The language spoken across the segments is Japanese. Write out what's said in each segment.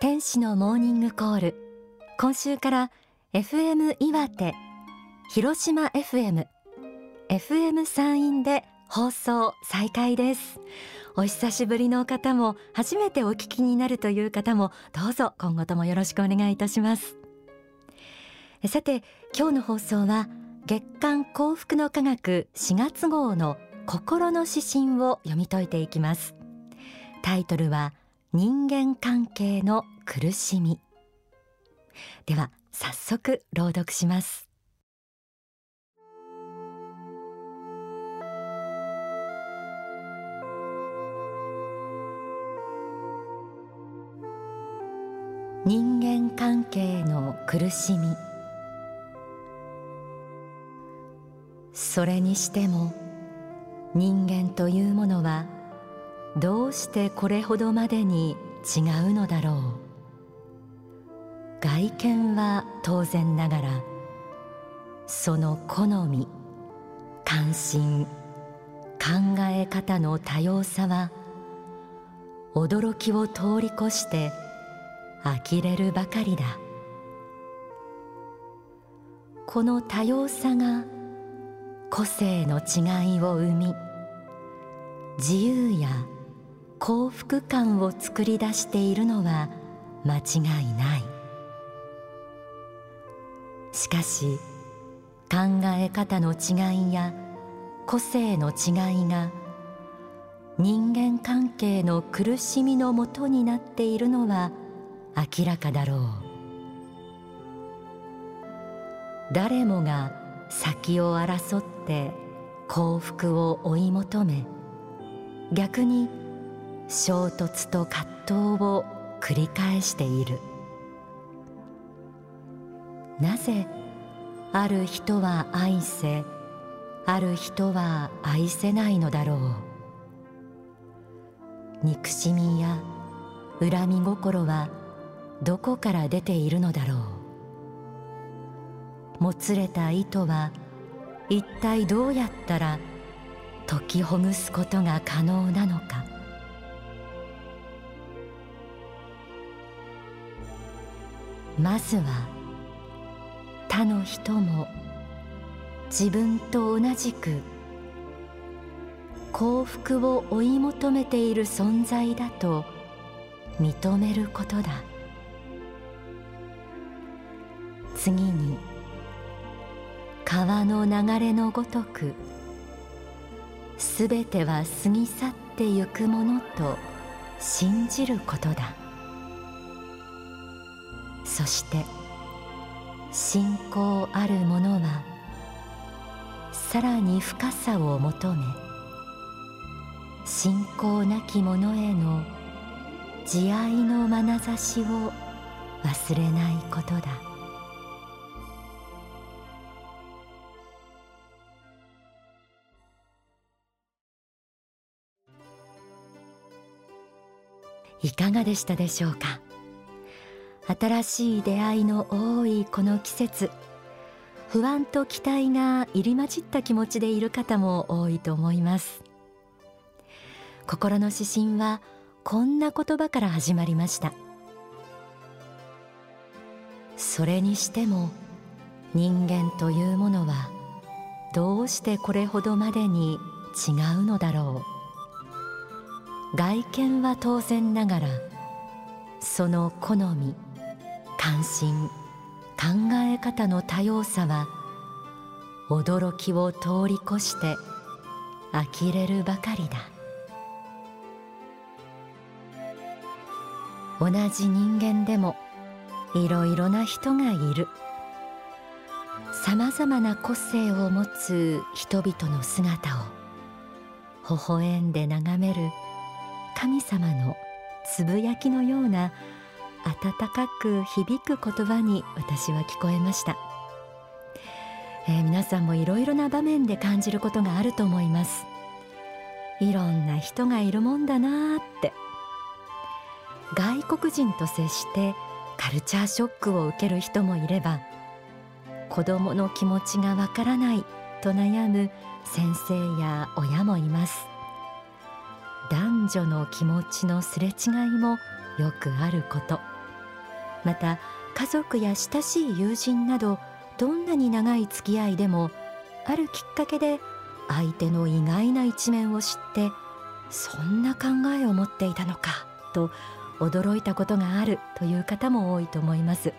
天使のモーニングコール。今週から FM 岩手広島 FM FM 山陰で放送再開です。お久しぶりの方も初めてお聞きになるという方もどうぞ今後ともよろしくお願いいたします。さて今日の放送は月刊幸福の科学4月号の心の指針を読み解いていきます。タイトルは人間関係の苦しみ。では早速朗読します。人間関係の苦しみ。それにしても人間というものはどうしてこれほどまでに違うのだろう。外見は当然ながらその好み関心考え方の多様さは驚きを通り越して呆れるばかりだ。この多様さが個性の違いを生み自由や幸福感を作り出しているのは間違いない。しかし考え方の違いや個性の違いが人間関係の苦しみのもとになっているのは明らかだろう。誰もが先を争って幸福を追い求め逆に衝突と葛藤を繰り返している。なぜある人は愛せある人は愛せないのだろう。憎しみや恨み心はどこから出ているのだろう。もつれた糸は一体どうやったら解きほぐすことが可能なのか。まずは他の人も自分と同じく幸福を追い求めている存在だと認めることだ。次に川の流れのごとくすべては過ぎ去ってゆくものと信じることだ。そして信仰ある者はさらに深さを求め信仰なき者への慈愛の眼差しを忘れないことだ。いかがでしたでしょうか？新しい出会いの多いこの季節不安と期待が入り混じった気持ちでいる方も多いと思います。心の指針はこんな言葉から始まりました。それにしても人間というものはどうしてこれほどまでに違うのだろう？外見は当然ながらその好み関心考え方の多様さは驚きを通り越して呆れるばかりだ。同じ人間でもいろいろな人がいる。さまざまな個性を持つ人々の姿を微笑んで眺める神様のつぶやきのような温かく響く言葉に私は聞こえました、えー、皆さんもいろいろな場面で感じることがあると思います。いろんな人がいるもんだなって。外国人と接してカルチャーショックを受ける人もいれば子供の気持ちがわからないと悩む先生や親もいます。男女の気持ちのすれ違いもよくあること。また家族や親しい友人などどんなに長い付き合いでもあるきっかけで相手の意外な一面を知ってそんな考えを持っていたのかと驚いたことがあるという方も多いと思います。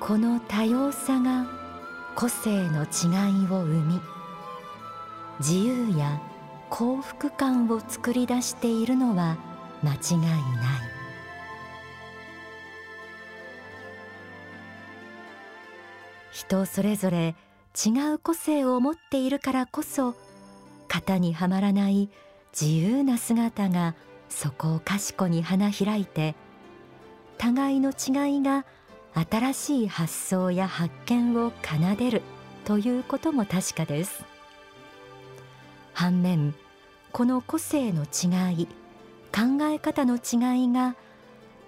この多様さが個性の違いを生み自由や幸福感を作り出しているのは間違いない。人それぞれ違う個性を持っているからこそ型にはまらない自由な姿がそこをかしこに花開いて互いの違いが新しい発想や発見を奏でるということも確かです。反面この個性の違い考え方の違いが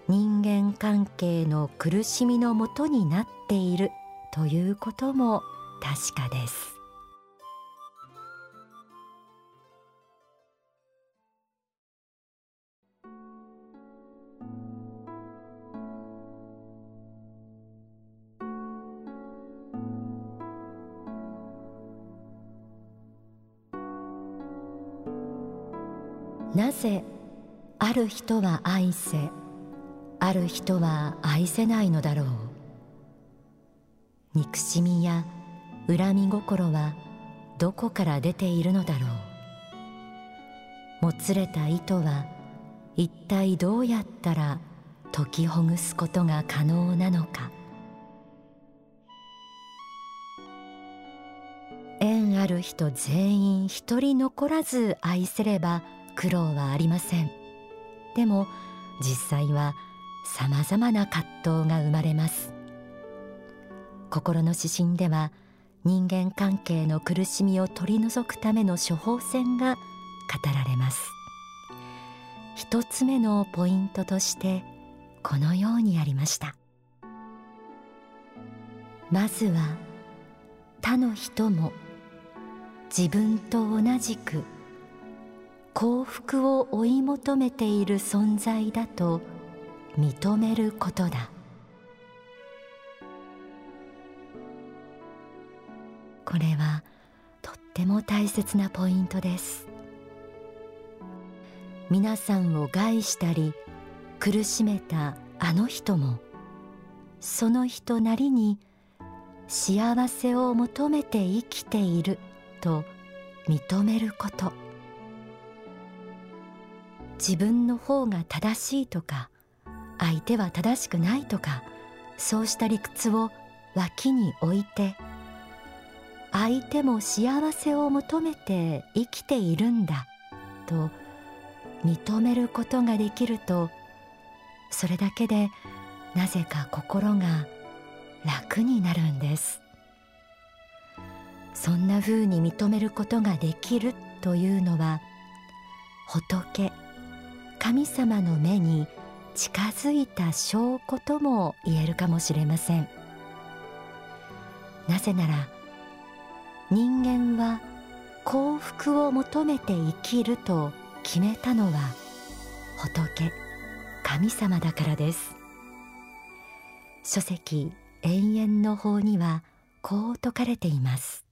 人間関係の苦しみのもとになっているということも確かです。なぜある人は愛せある人は愛せないのだろう。憎しみや恨み心はどこから出ているのだろう。もつれた糸は一体どうやったら解きほぐすことが可能なのか。縁ある人全員一人残らず愛せれば苦労はありません。でも実際はさまざまな葛藤が生まれます。心の指針では人間関係の苦しみを取り除くための処方箋が語られます。一つ目のポイントとしてこのようにありました。まずは他の人も自分と同じく幸福を追い求めている存在だと認めることだ。これはとっても大切なポイントです。皆さんを害したり苦しめたあの人もその人なりに幸せを求めて生きていると認めること。自分の方が正しいとか相手は正しくないとかそうした理屈を脇に置いて相手も幸せを求めて生きているんだと認めることができるとそれだけでなぜか心が楽になるんです。そんな風に認めることができるというのは仏神様の目に近づいた証拠とも言えるかもしれません。なぜなら人間は幸福を求めて生きると決めたのは仏神様だからです。書籍永遠の法にはこう説かれています。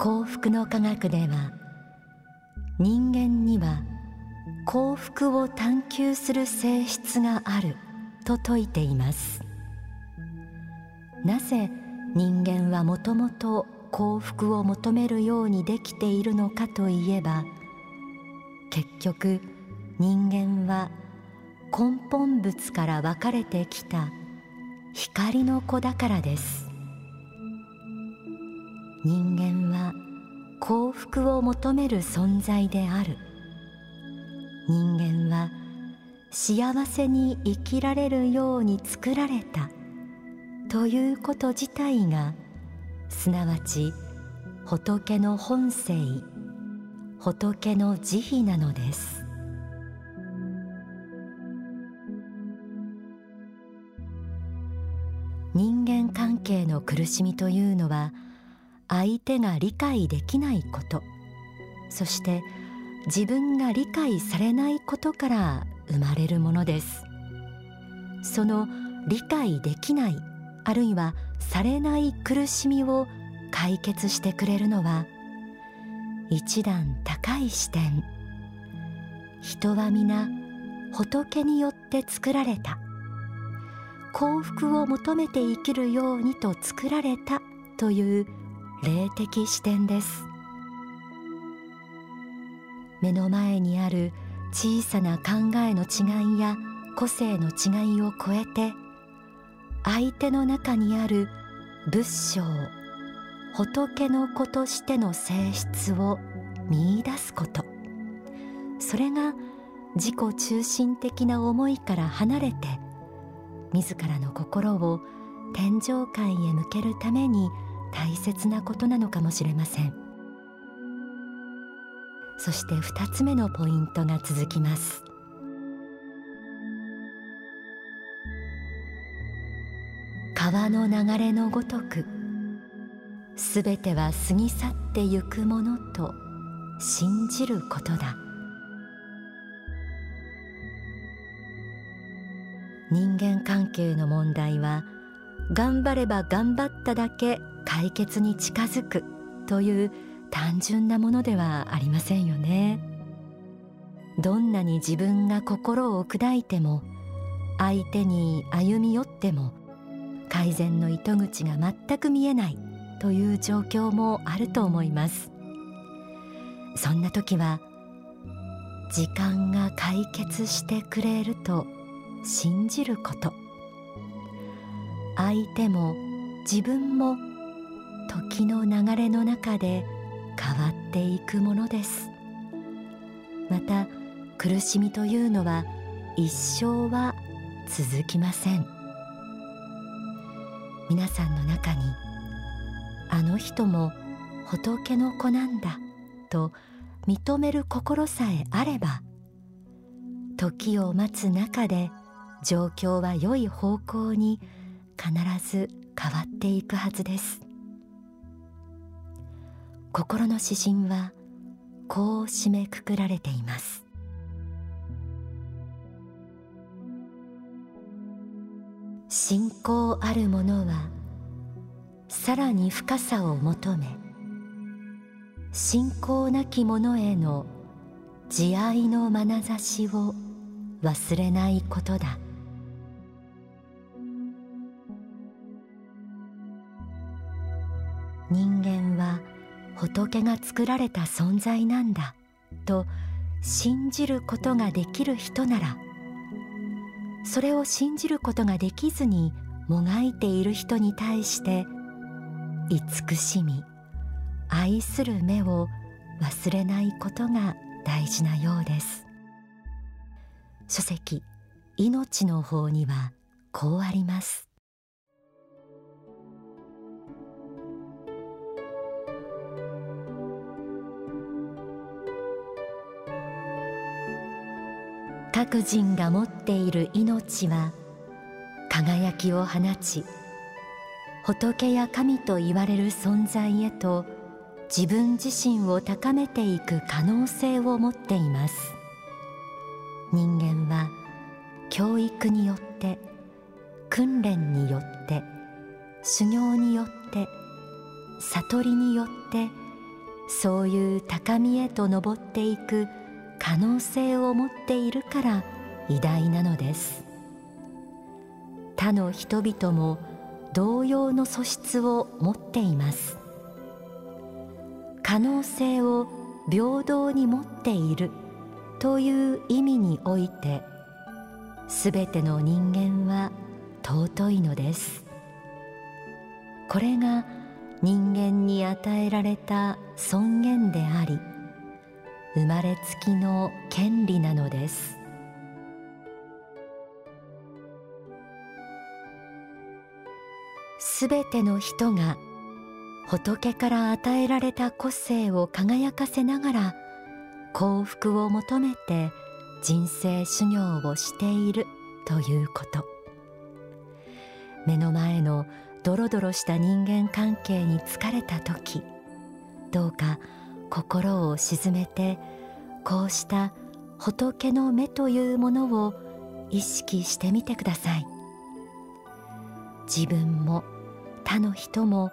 幸福の科学では人間には幸福を探求する性質があると説いています。なぜ人間はもともと幸福を求めるようにできているのかといえば結局人間は根本物から分かれてきた光の子だからです。人間は幸福を求める存在である。人間は幸せに生きられるように作られた。ということ自体がすなわち仏の本性仏の慈悲なのです。人間関係の苦しみというのは相手が理解できないこと。そして自分が理解されないことから生まれるものです。その理解できないあるいはされない苦しみを解決してくれるのは一段高い視点。人は皆仏によって作られた。幸福を求めて生きるようにと作られたという霊的視点です。目の前にある小さな考えの違いや個性の違いを超えて相手の中にある仏性仏の子としての性質を見いだすこと。それが自己中心的な思いから離れて自らの心を天上界へ向けるために大切なことなのかもしれません。そして二つ目のポイントが続きます。川の流れのごとくすべては過ぎ去ってゆくものと信じることだ。人間関係の問題は頑張れば頑張っただけ解決に近づくという単純なものではありませんよね。どんなに自分が心を砕いても相手に歩み寄っても改善の糸口が全く見えないという状況もあると思います。そんな時は時間が解決してくれると信じること。相手も自分も時の流れの中で変わっていくものです。また苦しみというのは一生は続きません。皆さんの中にあの人も仏の子なんだと認める心さえあれば時を待つ中で状況は良い方向に必ず変わっていくはずです。心の指針はこう締めくくられています。信仰ある者はさらに深さを求め信仰なき者への慈愛の眼差しを忘れないことだ。仏が作られた存在なんだと信じることができる人ならそれを信じることができずにもがいている人に対して慈しみ愛する目を忘れないことが大事なようです。書籍命の方にはこうあります。各人が持っている命は輝きを放ち仏や神と言われる存在へと自分自身を高めていく可能性を持っています。人間は教育によって訓練によって修行によって悟りによってそういう高みへと登っていく可能性を持っているから偉大なのです。他の人々も同様の素質を持っています。可能性を平等に持っているという意味においてすべての人間は尊いのです。これが人間に与えられた尊厳であり生まれつきの権利なのです。すべての人が仏から与えられた個性を輝かせながら幸福を求めて人生修行をしているということ。目の前のドロドロした人間関係に疲れた時どうか心を静めてこうした仏の目というものを意識してみてください。自分も他の人も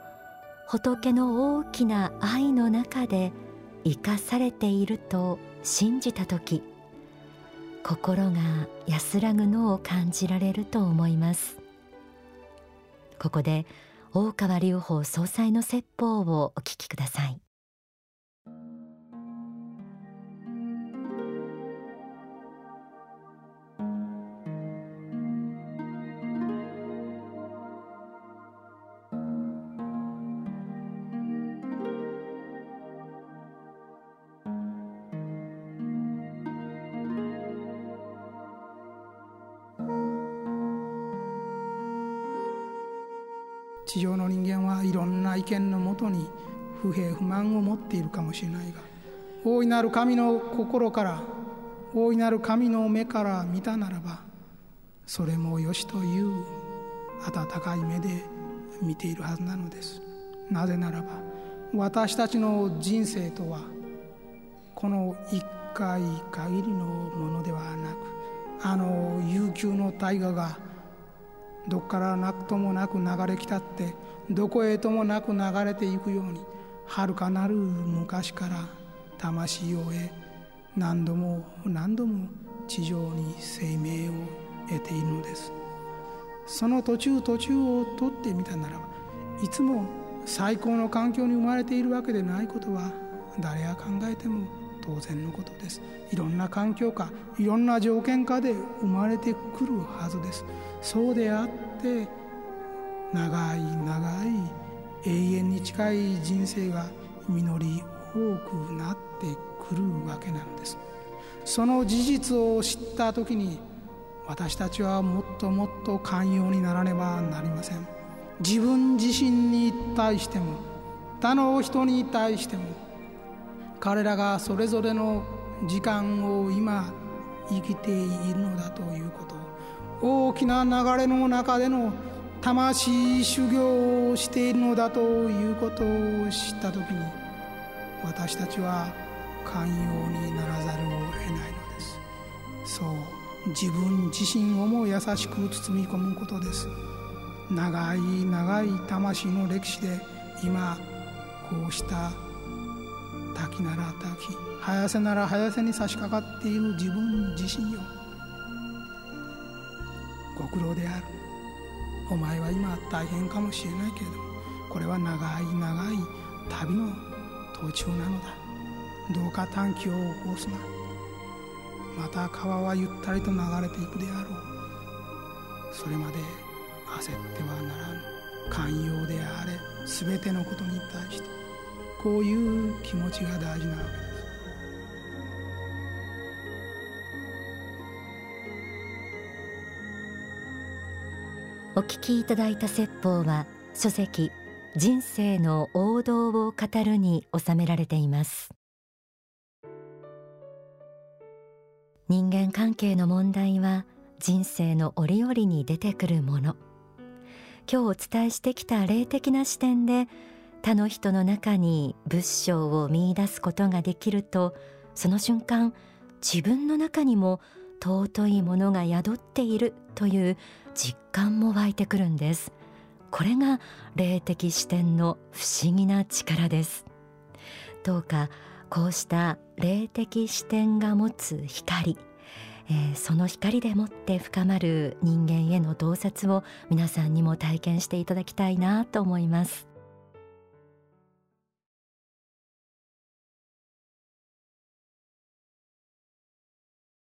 仏の大きな愛の中で生かされていると信じた時心が安らぐのを感じられると思います。ここで大川隆法総裁の説法をお聞きください。地上の人間はいろんな意見のもとに不平不満を持っているかもしれないが大いなる神の心から大いなる神の目から見たならばそれもよしという温かい目で見ているはずなのです。なぜならば私たちの人生とはこの一回限りのものではなくあの悠久の大河がどこからなくともなく流れ来たってどこへともなく流れていくようにはるかなる昔から魂を得何度も何度も地上に生命を得ているのです。その途中途中を取ってみたならばいつも最高の環境に生まれているわけでないことは誰が考えても当然のことです。いろんな環境下いろんな条件下で生まれてくるはずです。そうであって長い長い永遠に近い人生が実り多くなってくるわけなのです。その事実を知った時に私たちはもっともっと寛容にならねばなりません。自分自身に対しても他の人に対しても彼らがそれぞれの時間を今生きているのだということ。を大きな流れの中での魂修行をしているのだということを知った時に私たちは寛容にならざるを得ないのです。そう自分自身をも優しく包み込むことです。長い長い魂の歴史で今こうした滝なら滝早瀬なら早瀬に差し掛かっている自分自身よ。ご苦労である。お前は今大変かもしれないけれどもこれは長い長い旅の途中なのだ。どうか短期を起こすな。また川はゆったりと流れていくであろう。それまで焦ってはならぬ寛容であれ全てのことに対してこういう気持ちが大事なわけでお聞きいただいた説法は書籍人生の王道を語るに収められています。人間関係の問題は人生の折々に出てくるもの。今日お伝えしてきた霊的な視点で他の人の中に仏性を見出すことができるとその瞬間自分の中にも尊いものが宿っているという実感も湧いてくるんです。これが霊的視点の不思議な力です。どうかこうした霊的視点が持つ光、えー、その光でもって深まる人間への洞察を皆さんにも体験していただきたいなと思います。